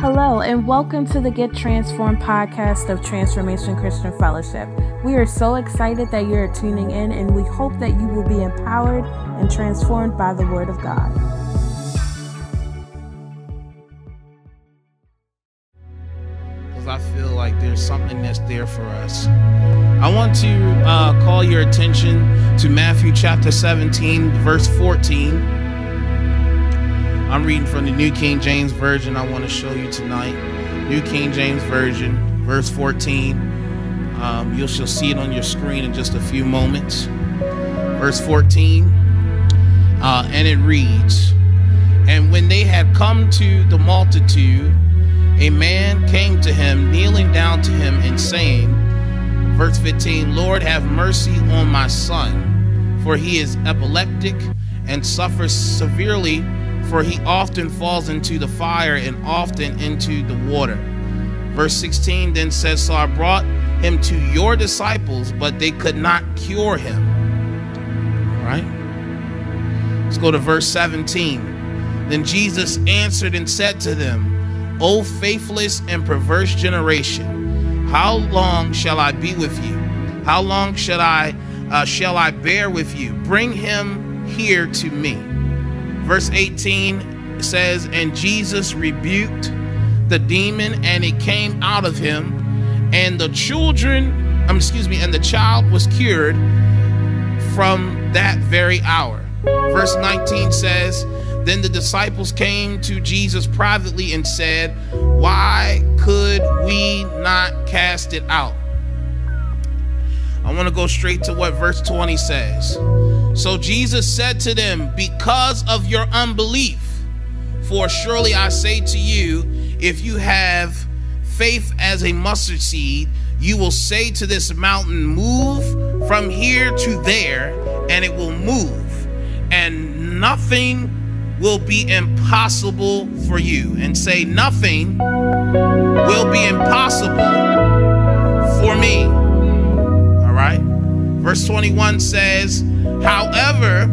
Hello, and welcome to the Get Transformed podcast of Transformation Christian Fellowship. We are so excited that you're tuning in, and we hope that you will be empowered and transformed by the Word of God. Because I feel like there's something that's there for us. I want to uh, call your attention to Matthew chapter 17, verse 14. I'm reading from the New King James Version. I want to show you tonight. New King James Version, verse 14. Um, you shall see it on your screen in just a few moments. Verse 14. Uh, and it reads And when they had come to the multitude, a man came to him, kneeling down to him, and saying, Verse 15, Lord, have mercy on my son, for he is epileptic and suffers severely for he often falls into the fire and often into the water. Verse 16 then says, So I brought him to your disciples, but they could not cure him. All right? Let's go to verse 17. Then Jesus answered and said to them, O faithless and perverse generation, how long shall I be with you? How long shall I uh, shall I bear with you? Bring him here to me. Verse 18 says, And Jesus rebuked the demon, and it came out of him, and the children, um, excuse me, and the child was cured from that very hour. Verse 19 says, Then the disciples came to Jesus privately and said, Why could we not cast it out? I want to go straight to what verse 20 says. So Jesus said to them, Because of your unbelief, for surely I say to you, if you have faith as a mustard seed, you will say to this mountain, Move from here to there, and it will move, and nothing will be impossible for you. And say, Nothing will be impossible for me. All right. Verse 21 says, However,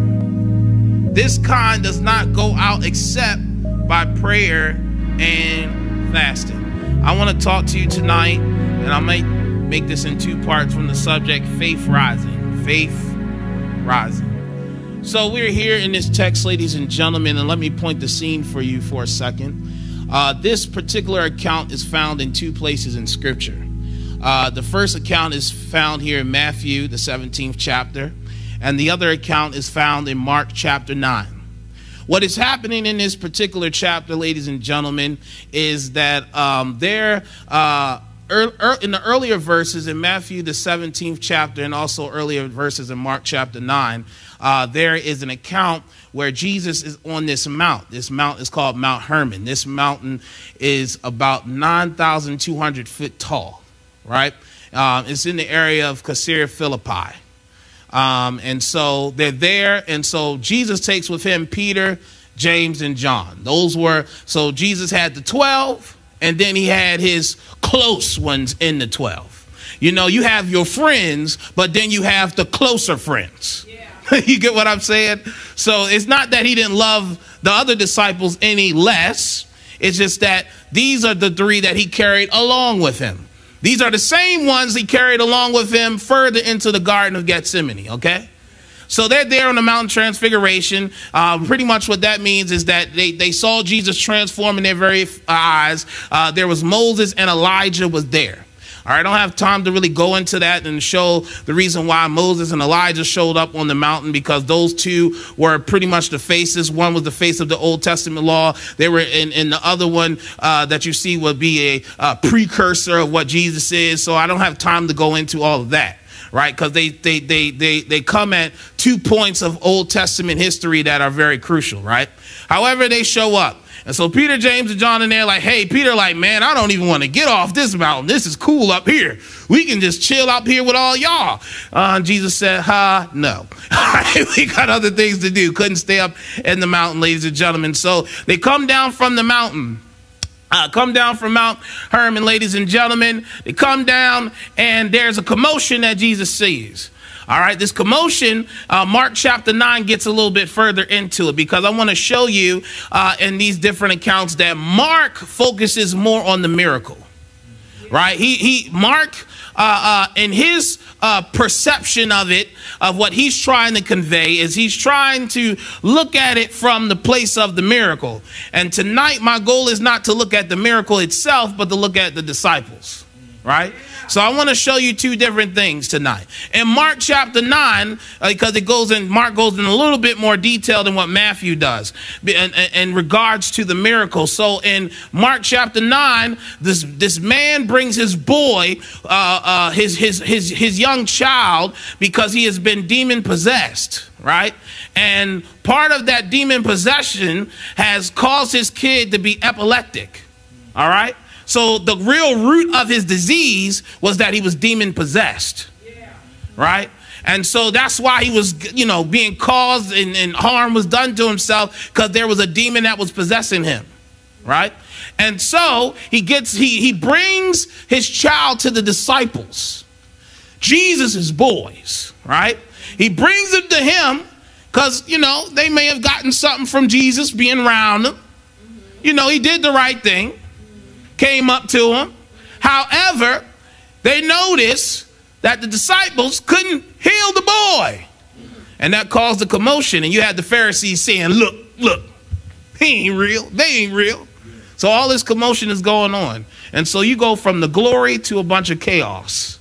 this kind does not go out except by prayer and fasting. I want to talk to you tonight, and I might make this in two parts from the subject faith rising. Faith rising. So, we're here in this text, ladies and gentlemen, and let me point the scene for you for a second. Uh, this particular account is found in two places in Scripture. Uh, the first account is found here in Matthew, the 17th chapter and the other account is found in Mark chapter 9. What is happening in this particular chapter, ladies and gentlemen, is that um, there, uh, er, er, in the earlier verses in Matthew, the 17th chapter, and also earlier verses in Mark chapter 9, uh, there is an account where Jesus is on this mount. This mount is called Mount Hermon. This mountain is about 9,200 feet tall, right? Um, it's in the area of Caesarea Philippi. Um, and so they're there. And so Jesus takes with him Peter, James, and John. Those were, so Jesus had the 12, and then he had his close ones in the 12. You know, you have your friends, but then you have the closer friends. Yeah. you get what I'm saying? So it's not that he didn't love the other disciples any less. It's just that these are the three that he carried along with him. These are the same ones he carried along with him further into the Garden of Gethsemane, okay? So they're there on the mountain transfiguration. Uh, pretty much what that means is that they, they saw Jesus transform in their very eyes. Uh, there was Moses and Elijah was there. All right, I don't have time to really go into that and show the reason why Moses and Elijah showed up on the mountain because those two were pretty much the faces. One was the face of the Old Testament law. They were in, in the other one uh, that you see would be a, a precursor of what Jesus is. So I don't have time to go into all of that right? Because they, they, they, they, they come at two points of Old Testament history that are very crucial, right? However, they show up. And so Peter, James, and John in there like, hey, Peter, like, man, I don't even want to get off this mountain. This is cool up here. We can just chill up here with all y'all. Uh, Jesus said, ha, no. we got other things to do. Couldn't stay up in the mountain, ladies and gentlemen. So they come down from the mountain. Uh, come down from Mount Hermon, ladies and gentlemen. They come down, and there's a commotion that Jesus sees. All right, this commotion, uh, Mark chapter 9 gets a little bit further into it because I want to show you uh, in these different accounts that Mark focuses more on the miracle. Right? He, he Mark, uh, uh, in his uh, perception of it, of what he's trying to convey, is he's trying to look at it from the place of the miracle. And tonight, my goal is not to look at the miracle itself, but to look at the disciples. Right? So I want to show you two different things tonight. In Mark chapter 9, uh, because it goes in, Mark goes in a little bit more detail than what Matthew does in, in regards to the miracle. So in Mark chapter 9, this, this man brings his boy, uh, uh, his, his, his, his young child, because he has been demon possessed, right? And part of that demon possession has caused his kid to be epileptic, all right? So the real root of his disease was that he was demon possessed. Yeah. Right? And so that's why he was, you know, being caused and, and harm was done to himself because there was a demon that was possessing him. Right? And so he gets, he, he brings his child to the disciples, Jesus' boys, right? He brings them to him because, you know, they may have gotten something from Jesus being around them. You know, he did the right thing came up to him. However, they noticed that the disciples couldn't heal the boy. And that caused a commotion. And you had the Pharisees saying, Look, look, he ain't real. They ain't real. So all this commotion is going on. And so you go from the glory to a bunch of chaos.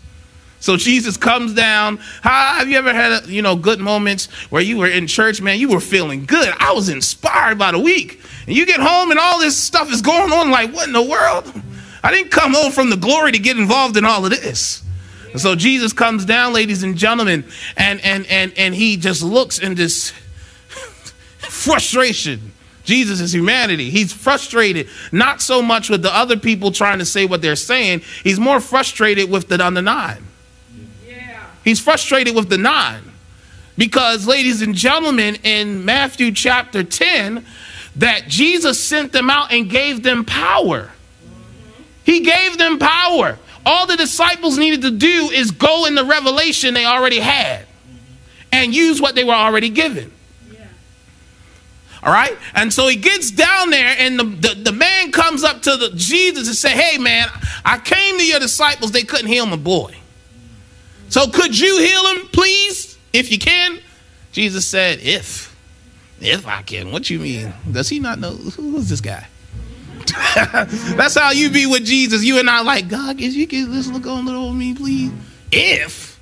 So Jesus comes down. Have you ever had, you know, good moments where you were in church, man? You were feeling good. I was inspired about a week. And you get home and all this stuff is going on. Like, what in the world? I didn't come home from the glory to get involved in all of this. And so Jesus comes down, ladies and gentlemen, and and and and he just looks in this frustration. Jesus is humanity. He's frustrated, not so much with the other people trying to say what they're saying. He's more frustrated with the on the nine. He's frustrated with the nine. Because, ladies and gentlemen, in Matthew chapter 10, that Jesus sent them out and gave them power. He gave them power. All the disciples needed to do is go in the revelation they already had and use what they were already given. All right. And so he gets down there, and the, the, the, man comes up to the Jesus and say, Hey man, I came to your disciples, they couldn't heal my boy. So could you heal him, please? If you can? Jesus said, If. If I can. What you mean? Does he not know who's this guy? That's how you be with Jesus. You and I like, God, can you get this look on little old me, please? If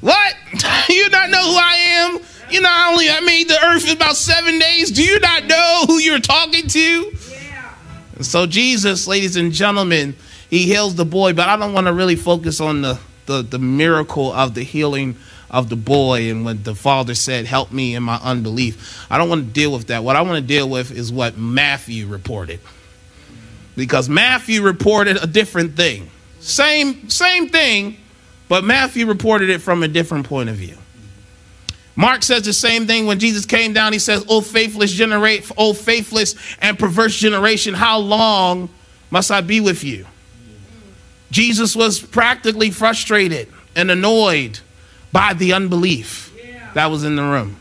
what? you not know who I am? You know, I only I made the earth in about seven days. Do you not know who you're talking to? Yeah. So Jesus, ladies and gentlemen, he heals the boy, but I don't want to really focus on the, the, the miracle of the healing of the boy and when the father said, Help me in my unbelief. I don't want to deal with that. What I want to deal with is what Matthew reported. Because Matthew reported a different thing. Same, same thing, but Matthew reported it from a different point of view. Mark says the same thing when Jesus came down. He says, "Oh faithless generate, oh faithless and perverse generation, how long must I be with you?" Jesus was practically frustrated and annoyed by the unbelief that was in the room.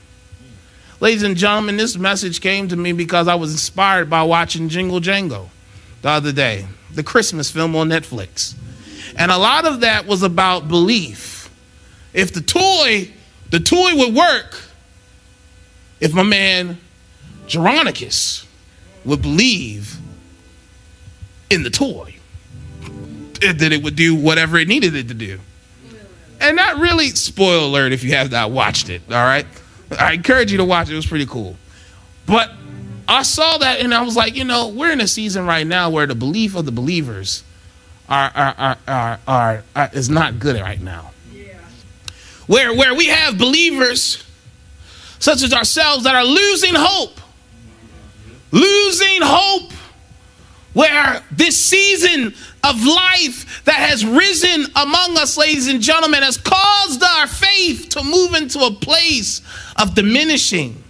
Ladies and gentlemen, this message came to me because I was inspired by watching Jingle Jangle the other day, the Christmas film on Netflix. And a lot of that was about belief. If the toy, the toy would work if my man Jeronicus would believe in the toy, that it would do whatever it needed it to do and not really spoiler alert if you have not watched it. All right, I encourage you to watch it. It was pretty cool. But I saw that and I was like, you know, we're in a season right now where the belief of the believers are are are are, are, are is not good right now. Yeah. Where where we have believers such as ourselves that are losing hope. Losing hope where this season of life that has risen among us, ladies and gentlemen, has caused our faith to move into a place of diminishing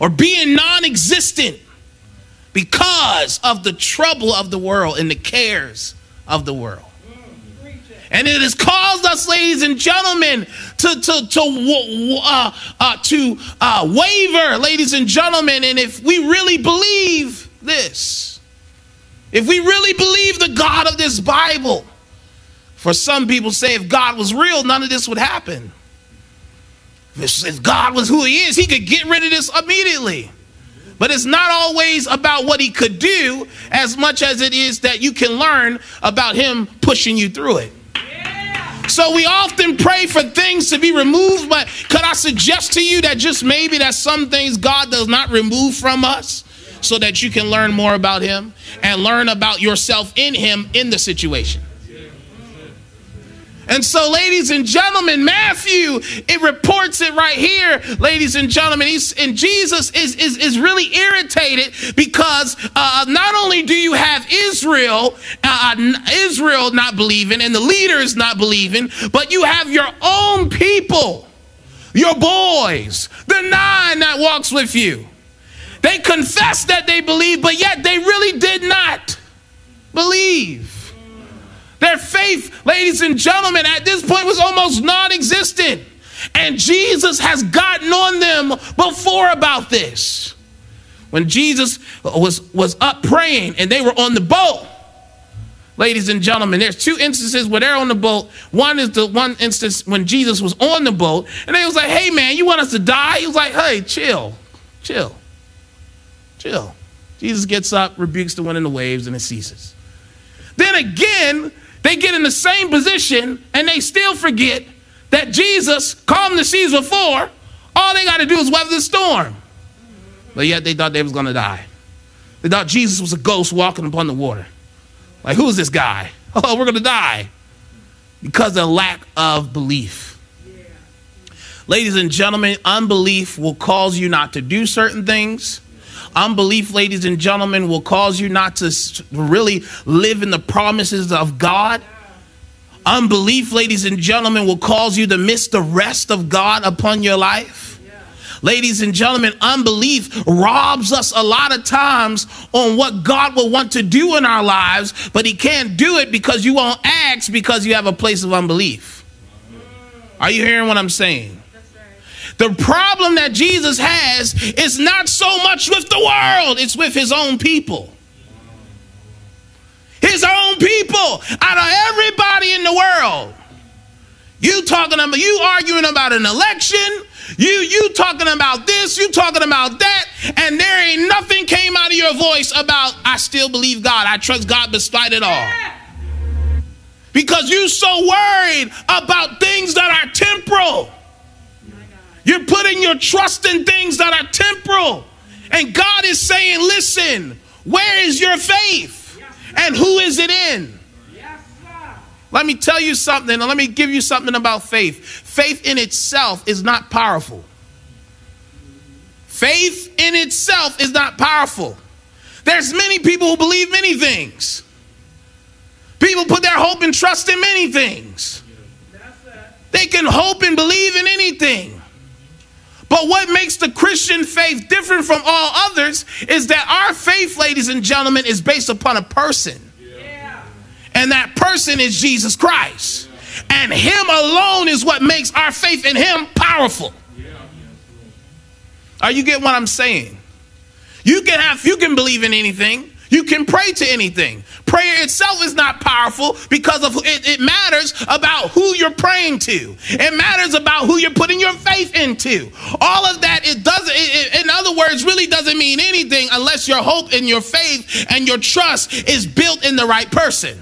or being non existent because of the trouble of the world and the cares of the world. And it has caused us, ladies and gentlemen, to, to, to, uh, uh, to uh, waver, ladies and gentlemen. And if we really believe this, if we really believe the God of this Bible, for some people say if God was real, none of this would happen. If God was who he is, he could get rid of this immediately. But it's not always about what he could do as much as it is that you can learn about him pushing you through it. So we often pray for things to be removed, but could I suggest to you that just maybe that some things God does not remove from us so that you can learn more about him and learn about yourself in him in the situation. And so, ladies and gentlemen, Matthew, it reports it right here, ladies and gentlemen. He's, and Jesus is, is, is really irritated because uh, not only do you have Israel, uh, Israel not believing and the leaders not believing, but you have your own people, your boys, the nine that walks with you. They confessed that they believe, but yet they really did not believe. Their faith, ladies and gentlemen, at this point was almost non existent. And Jesus has gotten on them before about this. When Jesus was, was up praying and they were on the boat, ladies and gentlemen, there's two instances where they're on the boat. One is the one instance when Jesus was on the boat, and they was like, hey man, you want us to die? He was like, hey, chill, chill, chill. Jesus gets up, rebukes the wind and the waves, and it ceases. Then again, they get in the same position and they still forget that Jesus calmed the seas before. All they got to do is weather the storm. But yet they thought they was going to die. They thought Jesus was a ghost walking upon the water. Like, who's this guy? Oh, we're going to die. Because of lack of belief. Yeah. Ladies and gentlemen, unbelief will cause you not to do certain things. Unbelief, ladies and gentlemen, will cause you not to really live in the promises of God. Unbelief, ladies and gentlemen, will cause you to miss the rest of God upon your life. Ladies and gentlemen, unbelief robs us a lot of times on what God will want to do in our lives, but He can't do it because you won't ask because you have a place of unbelief. Are you hearing what I'm saying? The problem that Jesus has is not so much with the world, it's with his own people. His own people out of everybody in the world. You talking about you arguing about an election, you you talking about this, you talking about that, and there ain't nothing came out of your voice about I still believe God. I trust God despite it all. Because you so worried about things that are temporal. You're putting your trust in things that are temporal. And God is saying, listen, where is your faith? And who is it in? Let me tell you something, and let me give you something about faith. Faith in itself is not powerful. Faith in itself is not powerful. There's many people who believe many things. People put their hope and trust in many things. They can hope and believe in anything. But what makes the Christian faith different from all others is that our faith, ladies and gentlemen, is based upon a person. Yeah. And that person is Jesus Christ. And Him alone is what makes our faith in Him powerful. Are you getting what I'm saying? You can have, you can believe in anything. You can pray to anything. Prayer itself is not powerful because of it, it matters about who you're praying to. It matters about who you're putting your faith into. All of that, it doesn't, it, in other words, really doesn't mean anything unless your hope and your faith and your trust is built in the right person,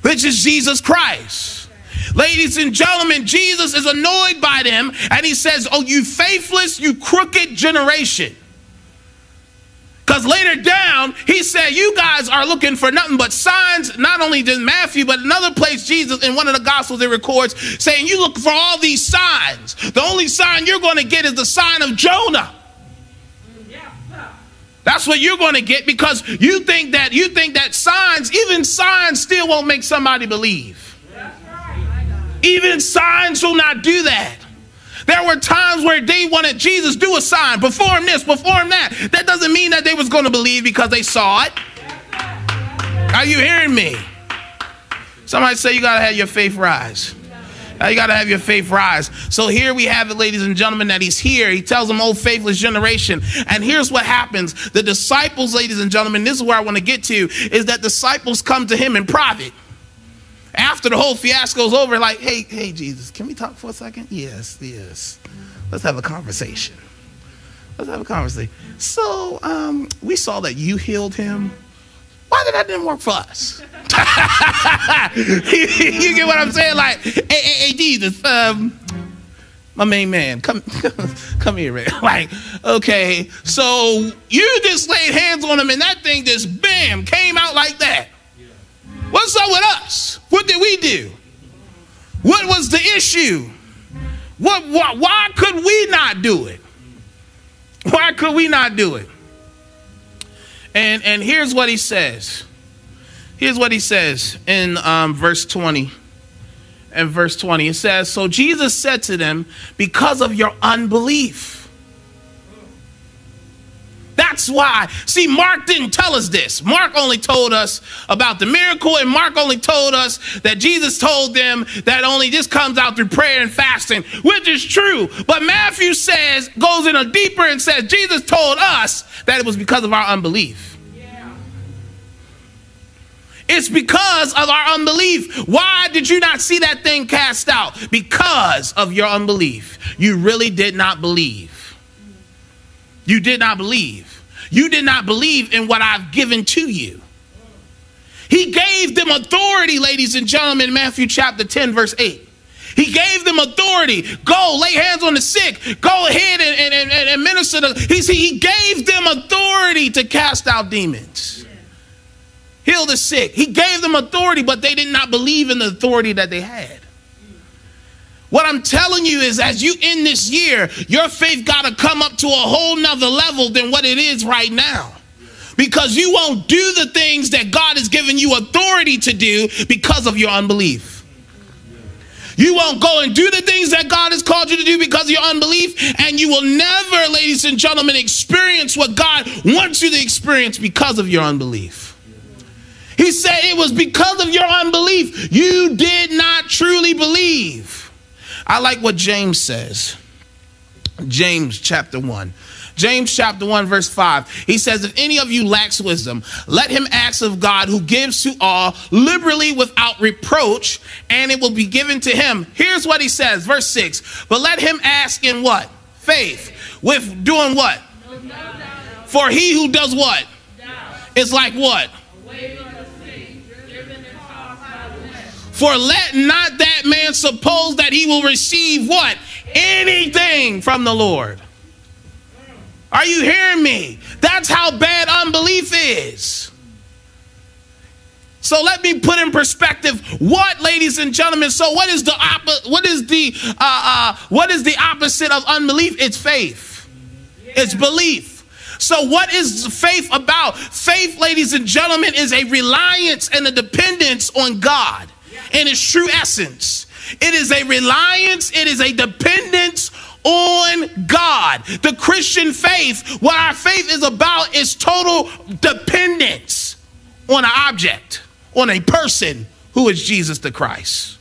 which is Jesus Christ. Ladies and gentlemen, Jesus is annoyed by them and he says, Oh, you faithless, you crooked generation. Because later down, he said, You guys are looking for nothing but signs, not only in Matthew, but another place, Jesus, in one of the Gospels, it records, saying, You look for all these signs. The only sign you're going to get is the sign of Jonah. That's what you're going to get because you think that you think that signs, even signs, still won't make somebody believe. Even signs will not do that. There were times where they wanted Jesus do a sign, perform this, perform that. That doesn't mean that they was going to believe because they saw it. Are you hearing me? Somebody say you got to have your faith rise. Now you got to have your faith rise. So here we have it, ladies and gentlemen, that he's here. He tells them, Oh, faithless generation. And here's what happens the disciples, ladies and gentlemen, this is where I want to get to, is that disciples come to him in private. After the whole fiasco's over, like, hey, hey, Jesus, can we talk for a second? Yes, yes. Let's have a conversation. Let's have a conversation. So, um, we saw that you healed him. Why did that didn't work for us? you get what I'm saying? Like, hey, hey, hey Jesus, um, my main man, come, come here, man. Like, okay, so you just laid hands on him, and that thing just bam came out like that. What's up with us? What did we do? What was the issue? What, why, why could we not do it? Why could we not do it? And and here's what he says. Here's what he says in um, verse 20. And verse 20, it says, So Jesus said to them, Because of your unbelief. That's why. See, Mark didn't tell us this. Mark only told us about the miracle, and Mark only told us that Jesus told them that only this comes out through prayer and fasting, which is true. But Matthew says, goes in a deeper and says, Jesus told us that it was because of our unbelief. It's because of our unbelief. Why did you not see that thing cast out? Because of your unbelief. You really did not believe. You did not believe. You did not believe in what I've given to you. He gave them authority, ladies and gentlemen, Matthew chapter 10, verse 8. He gave them authority. Go lay hands on the sick. Go ahead and, and, and, and minister. To, he, he gave them authority to cast out demons heal the sick. He gave them authority, but they did not believe in the authority that they had. What I'm telling you is, as you end this year, your faith got to come up to a whole nother level than what it is right now. Because you won't do the things that God has given you authority to do because of your unbelief. You won't go and do the things that God has called you to do because of your unbelief, and you will never, ladies and gentlemen, experience what God wants you to experience because of your unbelief. He said it was because of your unbelief. You did not truly believe. I like what James says. James chapter 1. James chapter 1, verse 5. He says, If any of you lacks wisdom, let him ask of God who gives to all liberally without reproach, and it will be given to him. Here's what he says, verse 6. But let him ask in what? Faith. With doing what? For he who does what? Is like what? For let not that man suppose that he will receive what? Anything from the Lord. Are you hearing me? That's how bad unbelief is. So let me put in perspective what, ladies and gentlemen. So what is the what is the uh, uh, what is the opposite of unbelief? It's faith. It's belief. So what is faith about? Faith, ladies and gentlemen, is a reliance and a dependence on God in its true essence. It is a reliance, it is a dependence on God. The Christian faith, what our faith is about, is total dependence on an object, on a person who is Jesus the Christ.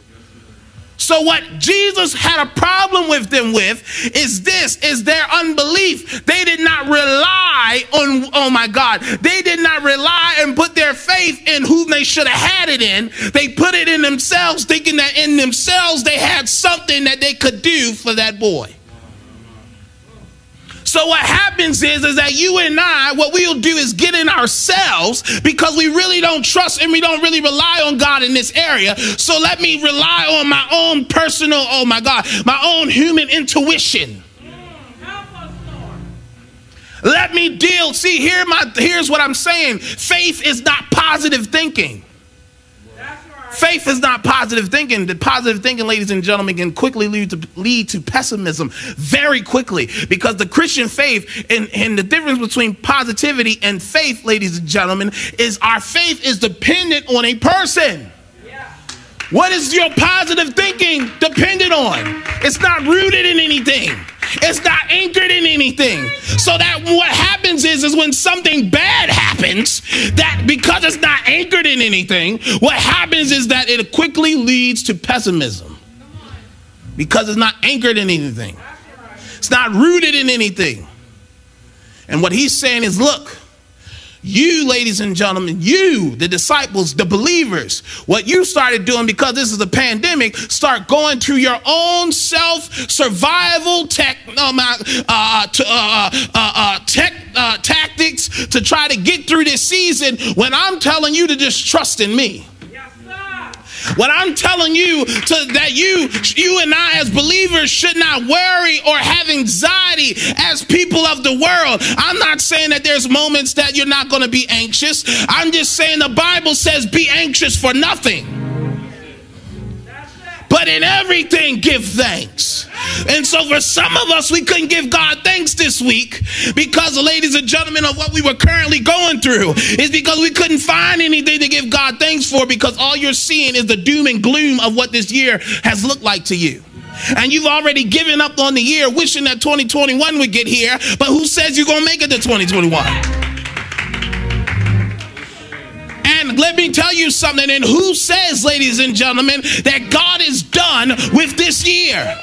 So what Jesus had a problem with them with is this is their unbelief. They did not rely on oh my God. They did not rely and put their faith in whom they should have had it in. They put it in themselves thinking that in themselves they had something that they could do for that boy. So what happens is, is that you and I, what we'll do is get in ourselves because we really don't trust and we don't really rely on God in this area. So let me rely on my own personal, oh my God, my own human intuition. Let me deal. See, here my here's what I'm saying. Faith is not positive thinking. Faith is not positive thinking. The positive thinking, ladies and gentlemen, can quickly lead to lead to pessimism very quickly because the Christian faith and, and the difference between positivity and faith, ladies and gentlemen, is our faith is dependent on a person. What is your positive thinking dependent on? It's not rooted in anything. It's not anchored in anything. So that what happens is, is when something bad happens, that because it's not anchored in anything, what happens is that it quickly leads to pessimism. Because it's not anchored in anything. It's not rooted in anything. And what he's saying is, look, you, ladies and gentlemen, you, the disciples, the believers, what you started doing because this is a pandemic, start going through your own self survival tech, uh, uh, uh, uh, tech uh, tactics to try to get through this season when I'm telling you to just trust in me. What I'm telling you to that you you and I as believers should not worry or have anxiety as people of the world. I'm not saying that there's moments that you're not going to be anxious. I'm just saying the Bible says be anxious for nothing but in everything give thanks. And so for some of us, we couldn't give God thanks this week because, ladies and gentlemen, of what we were currently going through is because we couldn't find anything to give God thanks for because all you're seeing is the doom and gloom of what this year has looked like to you. And you've already given up on the year, wishing that 2021 would get here, but who says you're going to make it to 2021? Let me tell you something. And who says, ladies and gentlemen, that God is done with this year?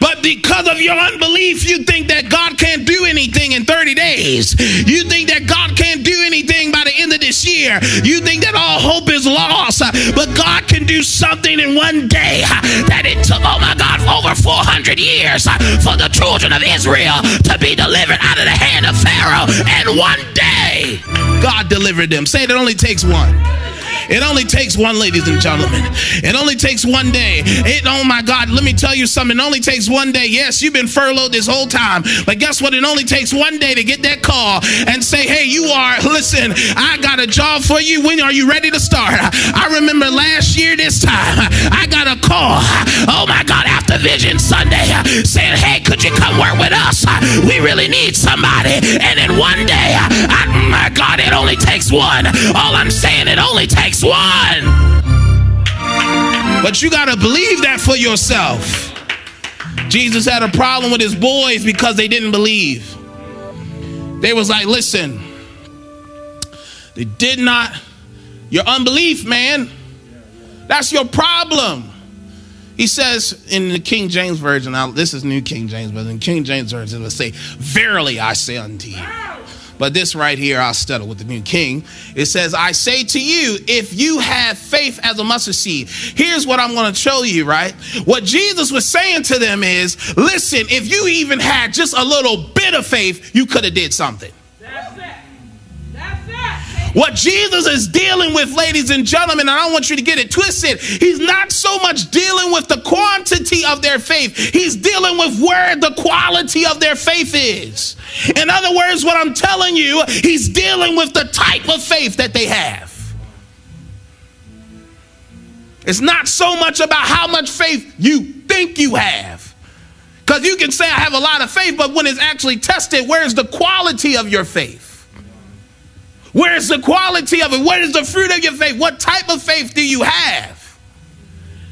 But because of your unbelief, you think that God can't do anything in 30 days. You think that God can't do anything by the end of this year. You think that all hope is lost. But God can do something in one day that it took, oh my God, over 400 years for the children of Israel to be delivered out of the hand of Pharaoh. And one day, God delivered them. Say it only takes one. It only takes one, ladies and gentlemen. It only takes one day. It, oh my God, let me tell you something. It only takes one day. Yes, you've been furloughed this whole time, but guess what? It only takes one day to get that call and say, hey, you are, listen, I got a job for you. When are you ready to start? I remember last year this time, I got a call. Oh my God, after Vision Sunday, saying, hey, could you come work with us? We really need somebody. And in one day, I, my God, it only takes one. All I'm saying, it only takes one. But you got to believe that for yourself. Jesus had a problem with his boys because they didn't believe. They was like, listen, they did not, your unbelief, man, that's your problem. He says in the King James Version, now this is New King James, but in King James Version, it'll say, Verily I say unto you. But this right here, I'll settle with the New King. It says, I say to you, if you have faith as a mustard seed, here's what I'm going to show you, right? What Jesus was saying to them is, listen, if you even had just a little bit of faith, you could have did something. What Jesus is dealing with, ladies and gentlemen, and I don't want you to get it twisted, he's not so much dealing with the quantity of their faith, he's dealing with where the quality of their faith is. In other words, what I'm telling you, he's dealing with the type of faith that they have. It's not so much about how much faith you think you have. Because you can say, I have a lot of faith, but when it's actually tested, where's the quality of your faith? Where's the quality of it? What is the fruit of your faith? What type of faith do you have?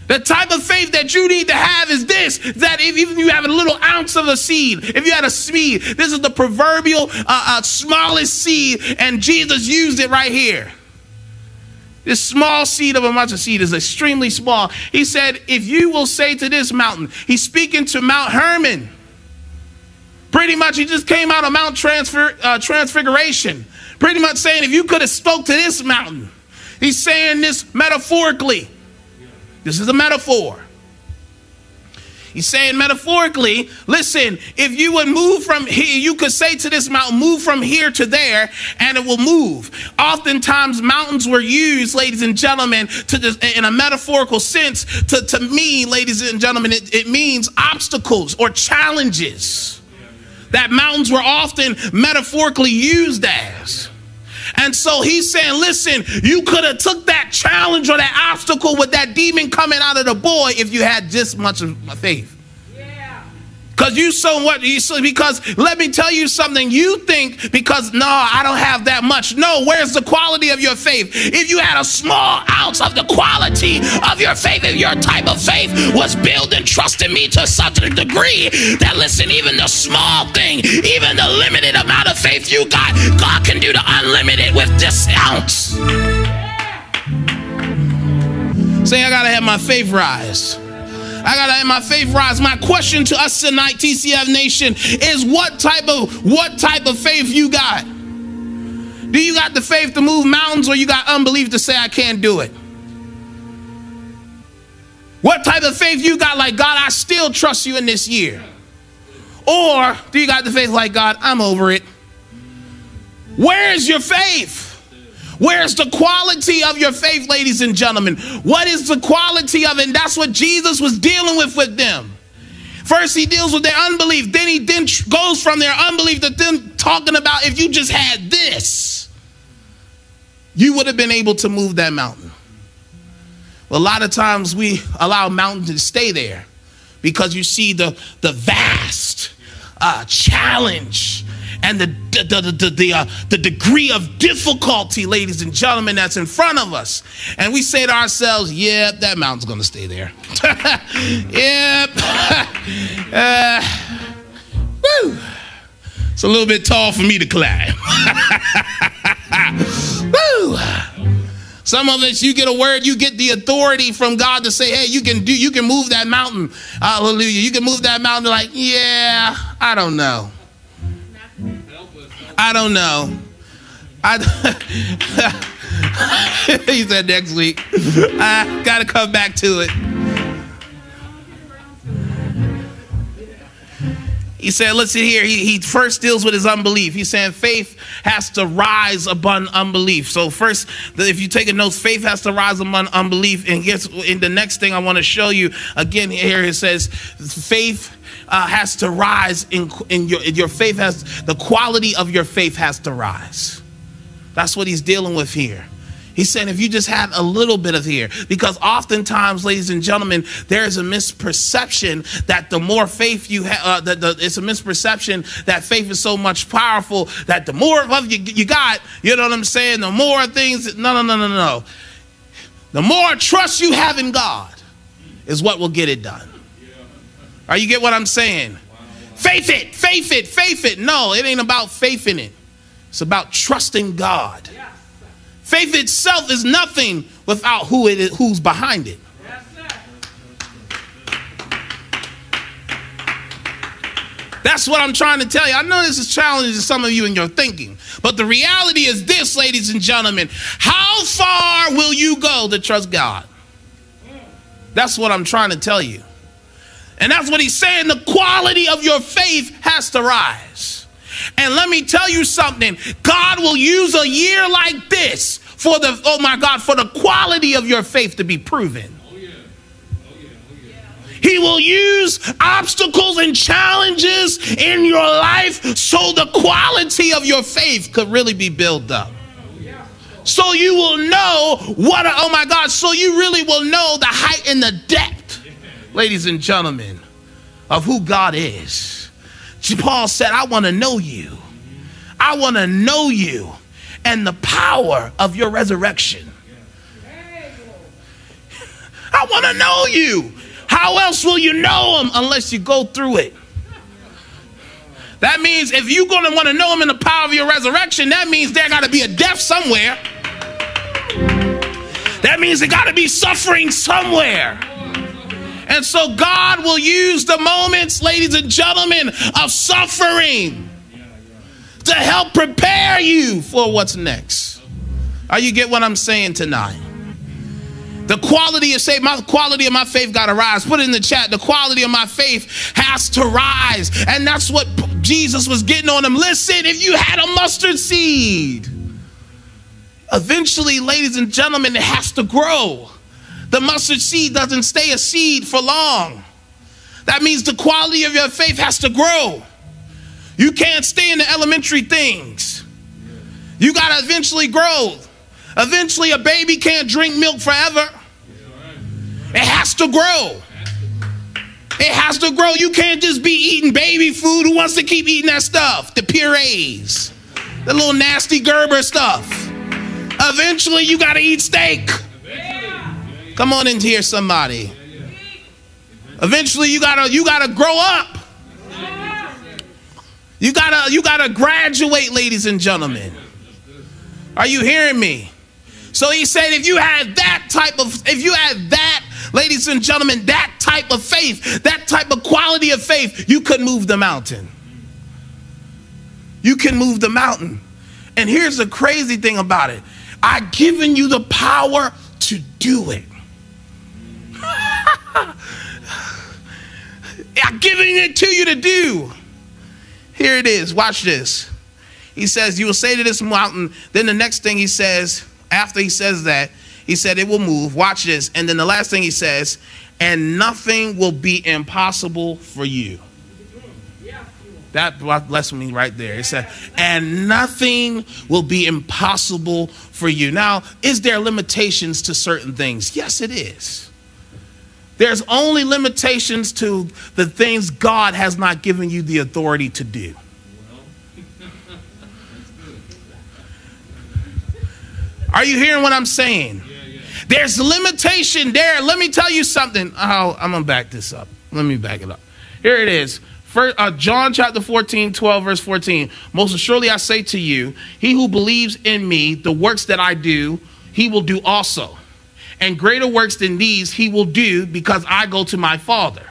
The type of faith that you need to have is this that if even you have a little ounce of a seed, if you had a seed, this is the proverbial uh, uh, smallest seed, and Jesus used it right here. This small seed of a mustard seed is extremely small. He said, If you will say to this mountain, he's speaking to Mount Hermon. Pretty much, he just came out of Mount Transfer, uh, Transfiguration. Pretty much saying, if you could have spoke to this mountain, he's saying this metaphorically. This is a metaphor. He's saying metaphorically, listen, if you would move from here, you could say to this mountain, move from here to there, and it will move. Oftentimes, mountains were used, ladies and gentlemen, to this, in a metaphorical sense. To, to me, ladies and gentlemen, it, it means obstacles or challenges. That mountains were often metaphorically used as. And so he's saying, listen, you could have took that challenge or that obstacle with that demon coming out of the boy if you had just much of faith. Yeah. Cause you so what you so because let me tell you something. You think because no, I don't have that much. No, where's the quality of your faith? If you had a small ounce of the quality of your faith, if your type of faith was built and trusting me to such a degree that listen, even the small thing, even the limited amount of faith you got, God can do the unlimited with this ounce. Say, I gotta have my faith rise. I gotta have my faith rise. My question to us tonight, TCF Nation, is what type of what type of faith you got? Do you got the faith to move mountains, or you got unbelief to say I can't do it? What type of faith you got? Like God, I still trust you in this year. Or do you got the faith like God? I'm over it. Where is your faith? Where's the quality of your faith, ladies and gentlemen? What is the quality of it? And that's what Jesus was dealing with with them. First, he deals with their unbelief. Then he then goes from their unbelief to them talking about if you just had this, you would have been able to move that mountain. A lot of times we allow mountains to stay there because you see the, the vast uh, challenge and the the the the, uh, the degree of difficulty, ladies and gentlemen, that's in front of us, and we say to ourselves, "Yep, yeah, that mountain's going to stay there." yep. uh, woo. It's a little bit tall for me to climb. woo. Some of us, you get a word, you get the authority from God to say, hey, you can do, you can move that mountain. Hallelujah. You can move that mountain. Like, yeah, I don't know. I don't know. I he said next week. I got to come back to it. He said, listen here, he, he first deals with his unbelief. He's saying faith has to rise above unbelief. So, first, if you take a note, faith has to rise above unbelief. And guess in the next thing I want to show you again here, it says faith uh, has to rise in, in your, your faith has the quality of your faith has to rise. That's what he's dealing with here. He's saying if you just had a little bit of here, because oftentimes, ladies and gentlemen, there is a misperception that the more faith you have, uh, the, the, it's a misperception that faith is so much powerful that the more of you, you got, you know what I'm saying, the more things, no, no, no, no, no. The more trust you have in God is what will get it done. Are you get what I'm saying? Faith it, faith it, faith it. No, it ain't about faith in it. It's about trusting God. Faith itself is nothing without who it is, who's behind it. That's what I'm trying to tell you. I know this is challenging to some of you in your thinking, but the reality is this, ladies and gentlemen. How far will you go to trust God? That's what I'm trying to tell you. And that's what he's saying. The quality of your faith has to rise. And let me tell you something God will use a year like this for the, oh my God, for the quality of your faith to be proven. He will use obstacles and challenges in your life so the quality of your faith could really be built up. So you will know what, oh my God, so you really will know the height and the depth ladies and gentlemen, of who God is. Paul said, I want to know you. I want to know you and the power of your resurrection. I want to know you. How else will you know him unless you go through it? That means if you're going to want to know him in the power of your resurrection, that means there got to be a death somewhere. That means there got to be suffering somewhere. And so God will use the moments, ladies and gentlemen, of suffering to help prepare you for what's next. Are you get what I'm saying tonight? The quality of faith, my quality of my faith got to rise. Put it in the chat. The quality of my faith has to rise. And that's what Jesus was getting on them. Listen, if you had a mustard seed, eventually, ladies and gentlemen, it has to grow. The mustard seed doesn't stay a seed for long. That means the quality of your faith has to grow. You can't stay in the elementary things. You got to eventually grow. Eventually, a baby can't drink milk forever. It has to grow. It has to grow. You can't just be eating baby food. Who wants to keep eating that stuff? The purees, the little nasty Gerber stuff. Eventually, you got to eat steak. Come on in here, somebody. Eventually, you gotta you gotta grow up. You gotta you gotta graduate, ladies and gentlemen. Are you hearing me? So he said, if you had that type of, if you had that, ladies and gentlemen, that type of faith, that type of quality of faith, you could move the mountain. You can move the mountain. And here's the crazy thing about it I've given you the power to do it. I'm giving it to you to do. Here it is. Watch this. He says, You will say to this mountain. Then the next thing he says, after he says that, he said, It will move. Watch this. And then the last thing he says, And nothing will be impossible for you. That blessed me right there. It said, and nothing will be impossible for you. Now, is there limitations to certain things? Yes, it is. There's only limitations to the things God has not given you the authority to do. Are you hearing what I'm saying? There's limitation there. Let me tell you something. Oh, I'm going to back this up. Let me back it up. Here it is. First, uh, John chapter 14, 12, verse 14. Most assuredly I say to you, he who believes in me, the works that I do, he will do also. And greater works than these he will do because I go to my Father.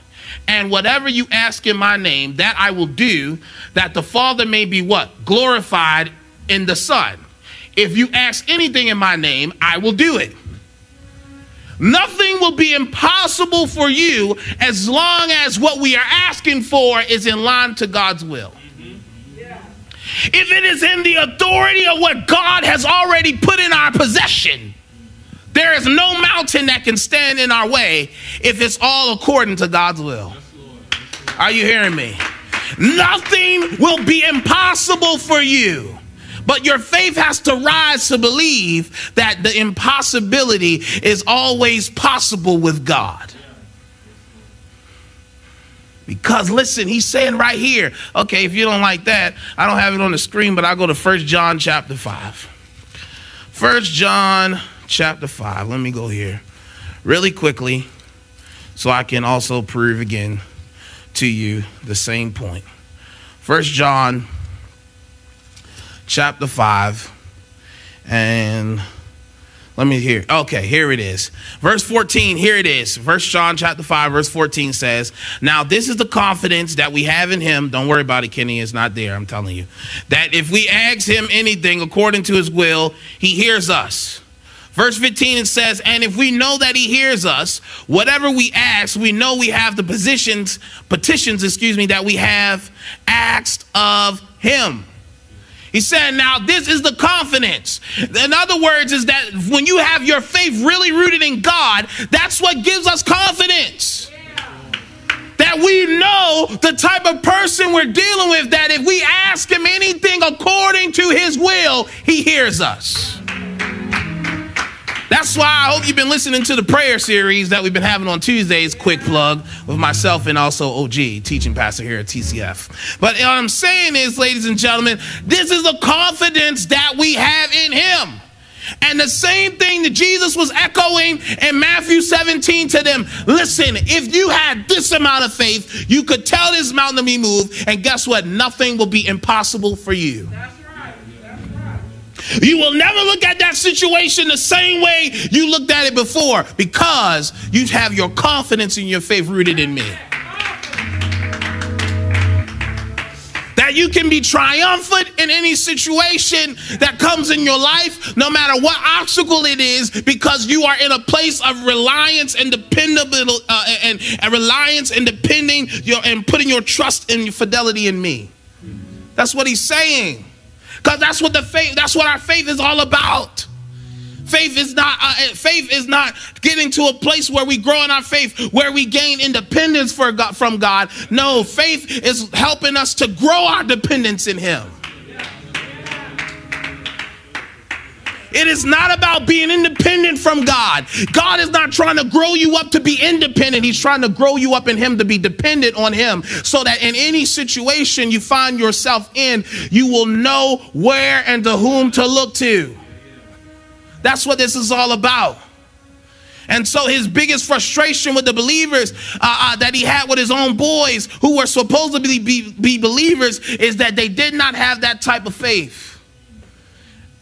And whatever you ask in my name, that I will do, that the Father may be what? Glorified in the Son. If you ask anything in my name, I will do it. Nothing will be impossible for you as long as what we are asking for is in line to God's will. If it is in the authority of what God has already put in our possession, there is no mountain that can stand in our way if it's all according to God's will. Are you hearing me? Nothing will be impossible for you. But your faith has to rise to believe that the impossibility is always possible with God. Because listen, he's saying right here, okay, if you don't like that, I don't have it on the screen, but I'll go to First John chapter 5. First John chapter 5. Let me go here really quickly so I can also prove again to you the same point. First John chapter 5 and let me hear. Okay, here it is. Verse 14, here it is. First John chapter 5, verse 14 says, Now this is the confidence that we have in him. Don't worry about it, Kenny. It's not there, I'm telling you. That if we ask him anything according to his will, he hears us. Verse 15 it says, And if we know that he hears us, whatever we ask, we know we have the positions, petitions, excuse me, that we have asked of him. He said, Now, this is the confidence. In other words, is that when you have your faith really rooted in God, that's what gives us confidence. That we know the type of person we're dealing with, that if we ask Him anything according to His will, He hears us. That's why I hope you've been listening to the prayer series that we've been having on Tuesdays, quick plug, with myself and also OG, teaching pastor here at TCF. But what I'm saying is, ladies and gentlemen, this is the confidence that we have in Him. And the same thing that Jesus was echoing in Matthew 17 to them listen, if you had this amount of faith, you could tell this mountain to be moved, and guess what? Nothing will be impossible for you. You will never look at that situation the same way you looked at it before because you have your confidence in your faith rooted in me. That you can be triumphant in any situation that comes in your life, no matter what obstacle it is, because you are in a place of reliance and dependable uh, and, and reliance and depending your and putting your trust and your fidelity in me. That's what he's saying. Because that's what the faith, that's what our faith is all about. Faith is not uh, faith is not getting to a place where we grow in our faith, where we gain independence for God, from God. No, faith is helping us to grow our dependence in Him. It is not about being independent from God. God is not trying to grow you up to be independent. He's trying to grow you up in Him to be dependent on Him so that in any situation you find yourself in, you will know where and to whom to look to. That's what this is all about. And so his biggest frustration with the believers uh, uh, that he had with his own boys who were supposedly be, be believers is that they did not have that type of faith.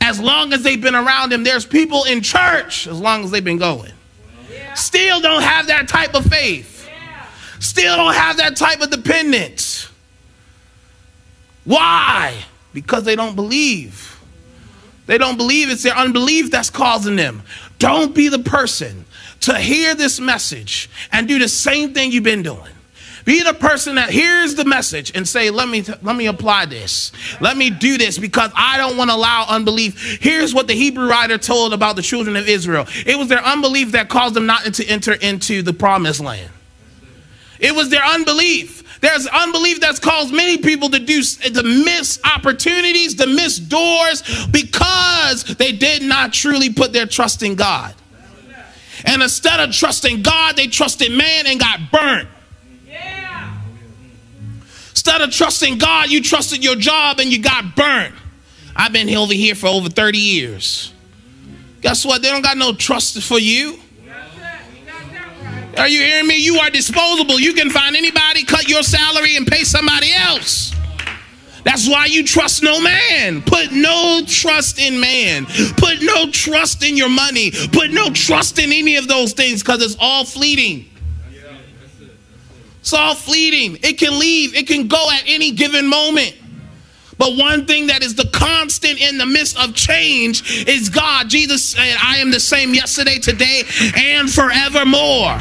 As long as they've been around him, there's people in church as long as they've been going. Still don't have that type of faith. Still don't have that type of dependence. Why? Because they don't believe. They don't believe it's their unbelief that's causing them. Don't be the person to hear this message and do the same thing you've been doing. Be the person that hears the message and say, "Let me let me apply this. Let me do this because I don't want to allow unbelief." Here's what the Hebrew writer told about the children of Israel. It was their unbelief that caused them not to enter into the promised land. It was their unbelief. There's unbelief that's caused many people to do to miss opportunities, to miss doors because they did not truly put their trust in God. And instead of trusting God, they trusted man and got burnt. Instead of trusting God, you trusted your job and you got burnt. I've been over here for over 30 years. Guess what? They don't got no trust for you. Are you hearing me? You are disposable. You can find anybody, cut your salary, and pay somebody else. That's why you trust no man. Put no trust in man. Put no trust in your money. Put no trust in any of those things because it's all fleeting. It's all fleeting. It can leave, it can go at any given moment. But one thing that is the constant in the midst of change is God. Jesus said, I am the same yesterday, today, and forevermore.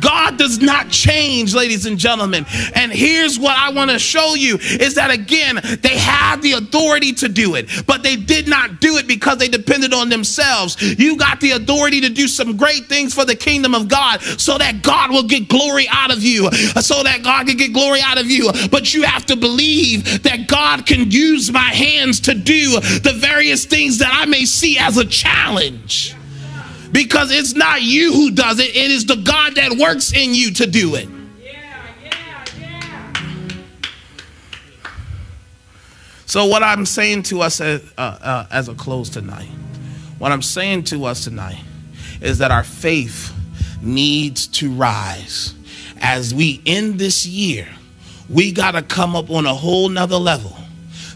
God does not change, ladies and gentlemen. And here's what I want to show you is that again, they had the authority to do it, but they did not do it because they depended on themselves. You got the authority to do some great things for the kingdom of God so that God will get glory out of you, so that God can get glory out of you. But you have to believe that God can use my hands to do the various things that I may see as a challenge because it's not you who does it, it is the God that works in you to do it. So, what I'm saying to us as, uh, uh, as a close tonight, what I'm saying to us tonight is that our faith needs to rise. As we end this year, we got to come up on a whole nother level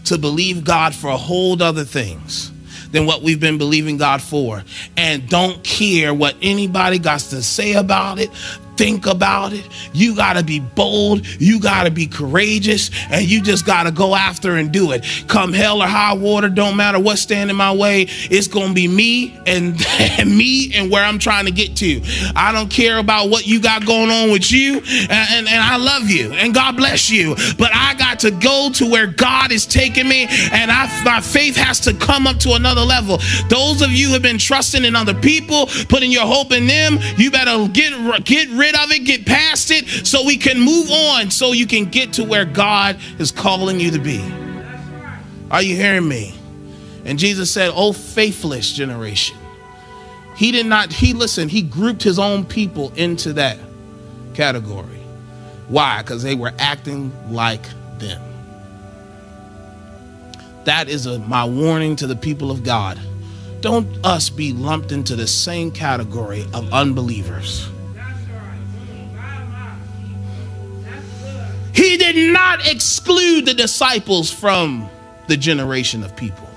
to believe God for a whole other things than what we've been believing God for. And don't care what anybody got to say about it think about it. You got to be bold. You got to be courageous. And you just got to go after and do it. Come hell or high water, don't matter what's standing my way. It's going to be me and, and, me and where I'm trying to get to. I don't care about what you got going on with you. And, and, and I love you. And God bless you. But I got to go to where God is taking me. And I, my faith has to come up to another level. Those of you who have been trusting in other people, putting your hope in them, you better get, get rid rid of it, get past it, so we can move on, so you can get to where God is calling you to be. Are you hearing me? And Jesus said, Oh, faithless generation. He did not, he listened, he grouped his own people into that category. Why? Because they were acting like them. That is a, my warning to the people of God. Don't us be lumped into the same category of unbelievers. Not exclude the disciples from the generation of people.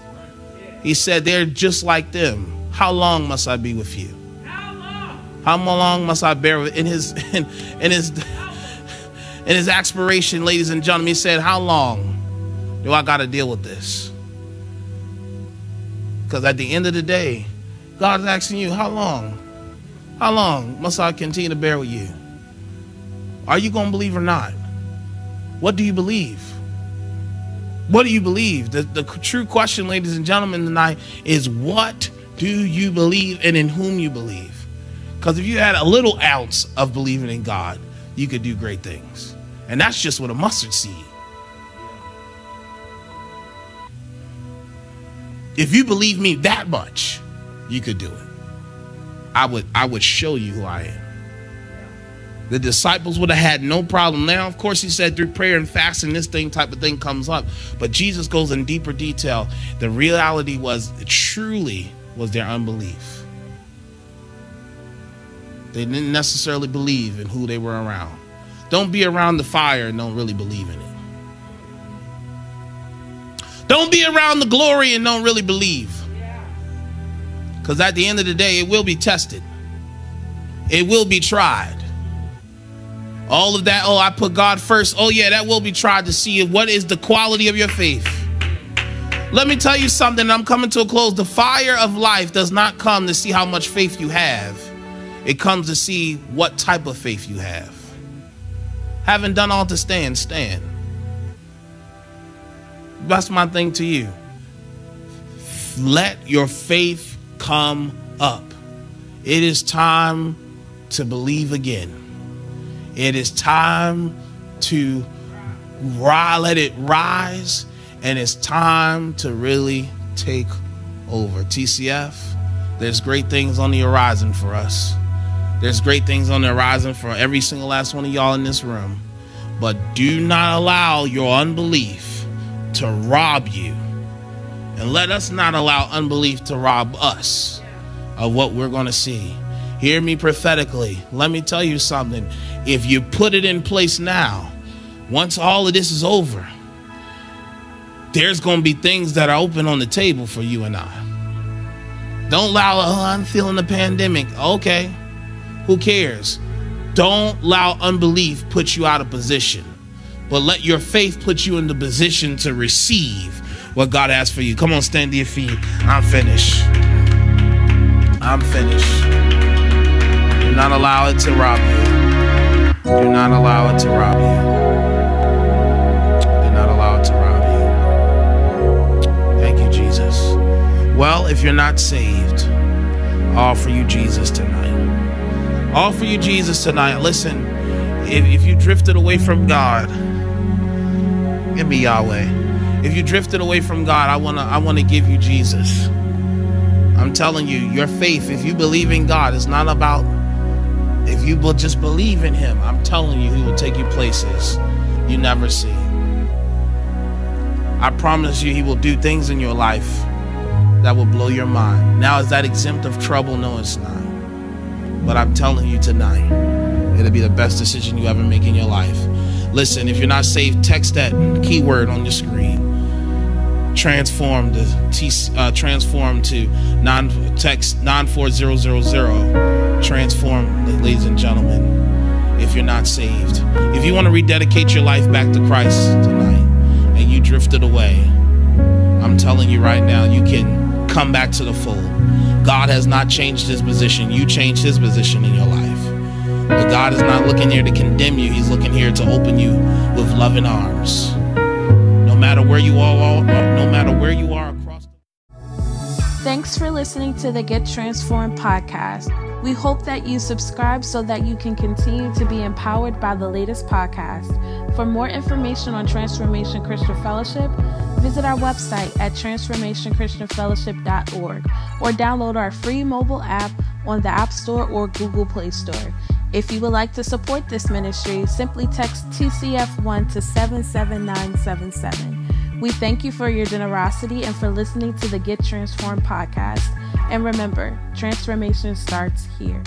He said, They're just like them. How long must I be with you? How long How long must I bear with in his in, in his in his aspiration, ladies and gentlemen, he said, How long do I gotta deal with this? Because at the end of the day, God's asking you, How long? How long must I continue to bear with you? Are you gonna believe or not? What do you believe? What do you believe? The, the true question, ladies and gentlemen, tonight is what do you believe and in whom you believe? Because if you had a little ounce of believing in God, you could do great things. And that's just with a mustard seed. If you believe me that much, you could do it. I would I would show you who I am. The disciples would have had no problem. Now, of course, he said through prayer and fasting, this thing type of thing comes up. But Jesus goes in deeper detail. The reality was truly was their unbelief. They didn't necessarily believe in who they were around. Don't be around the fire and don't really believe in it. Don't be around the glory and don't really believe. Because at the end of the day, it will be tested, it will be tried. All of that, oh, I put God first. Oh, yeah, that will be tried to see what is the quality of your faith. Let me tell you something. I'm coming to a close. The fire of life does not come to see how much faith you have, it comes to see what type of faith you have. Having done all to stand, stand. That's my thing to you. Let your faith come up. It is time to believe again. It is time to let it rise, and it's time to really take over. TCF, there's great things on the horizon for us. There's great things on the horizon for every single last one of y'all in this room. But do not allow your unbelief to rob you. And let us not allow unbelief to rob us of what we're going to see. Hear me prophetically. Let me tell you something. If you put it in place now, once all of this is over, there's going to be things that are open on the table for you and I. Don't allow, oh, I'm feeling the pandemic. Okay, who cares? Don't allow unbelief put you out of position, but let your faith put you in the position to receive what God has for you. Come on, stand to your feet. I'm finished. I'm finished. Do not allow it to rob you. Do not allow it to rob you. Do not allow it to rob you. Thank you, Jesus. Well, if you're not saved, I offer you Jesus tonight. I offer you Jesus tonight. Listen, if, if you drifted away from God, give me Yahweh. If you drifted away from God, I wanna I wanna give you Jesus. I'm telling you, your faith, if you believe in God, is not about if you will just believe in Him. I'm telling you, He will take you places you never see. I promise you, He will do things in your life that will blow your mind. Now, is that exempt of trouble? No, it's not. But I'm telling you tonight, it'll be the best decision you ever make in your life. Listen, if you're not saved, text that keyword on your screen transform the T, uh, to non text nine four zero zero zero. Transform, ladies and gentlemen. If you're not saved, if you want to rededicate your life back to Christ tonight, and you drifted away, I'm telling you right now, you can come back to the fold. God has not changed His position. You changed His position in your life. But God is not looking here to condemn you. He's looking here to open you with loving arms matter where you are, no matter where you are across. Thanks for listening to the Get Transformed podcast. We hope that you subscribe so that you can continue to be empowered by the latest podcast. For more information on Transformation Christian Fellowship, visit our website at transformationchristianfellowship.org or download our free mobile app on the App Store or Google Play Store. If you would like to support this ministry, simply text TCF1 to 77977. We thank you for your generosity and for listening to the Get Transformed podcast. And remember, transformation starts here.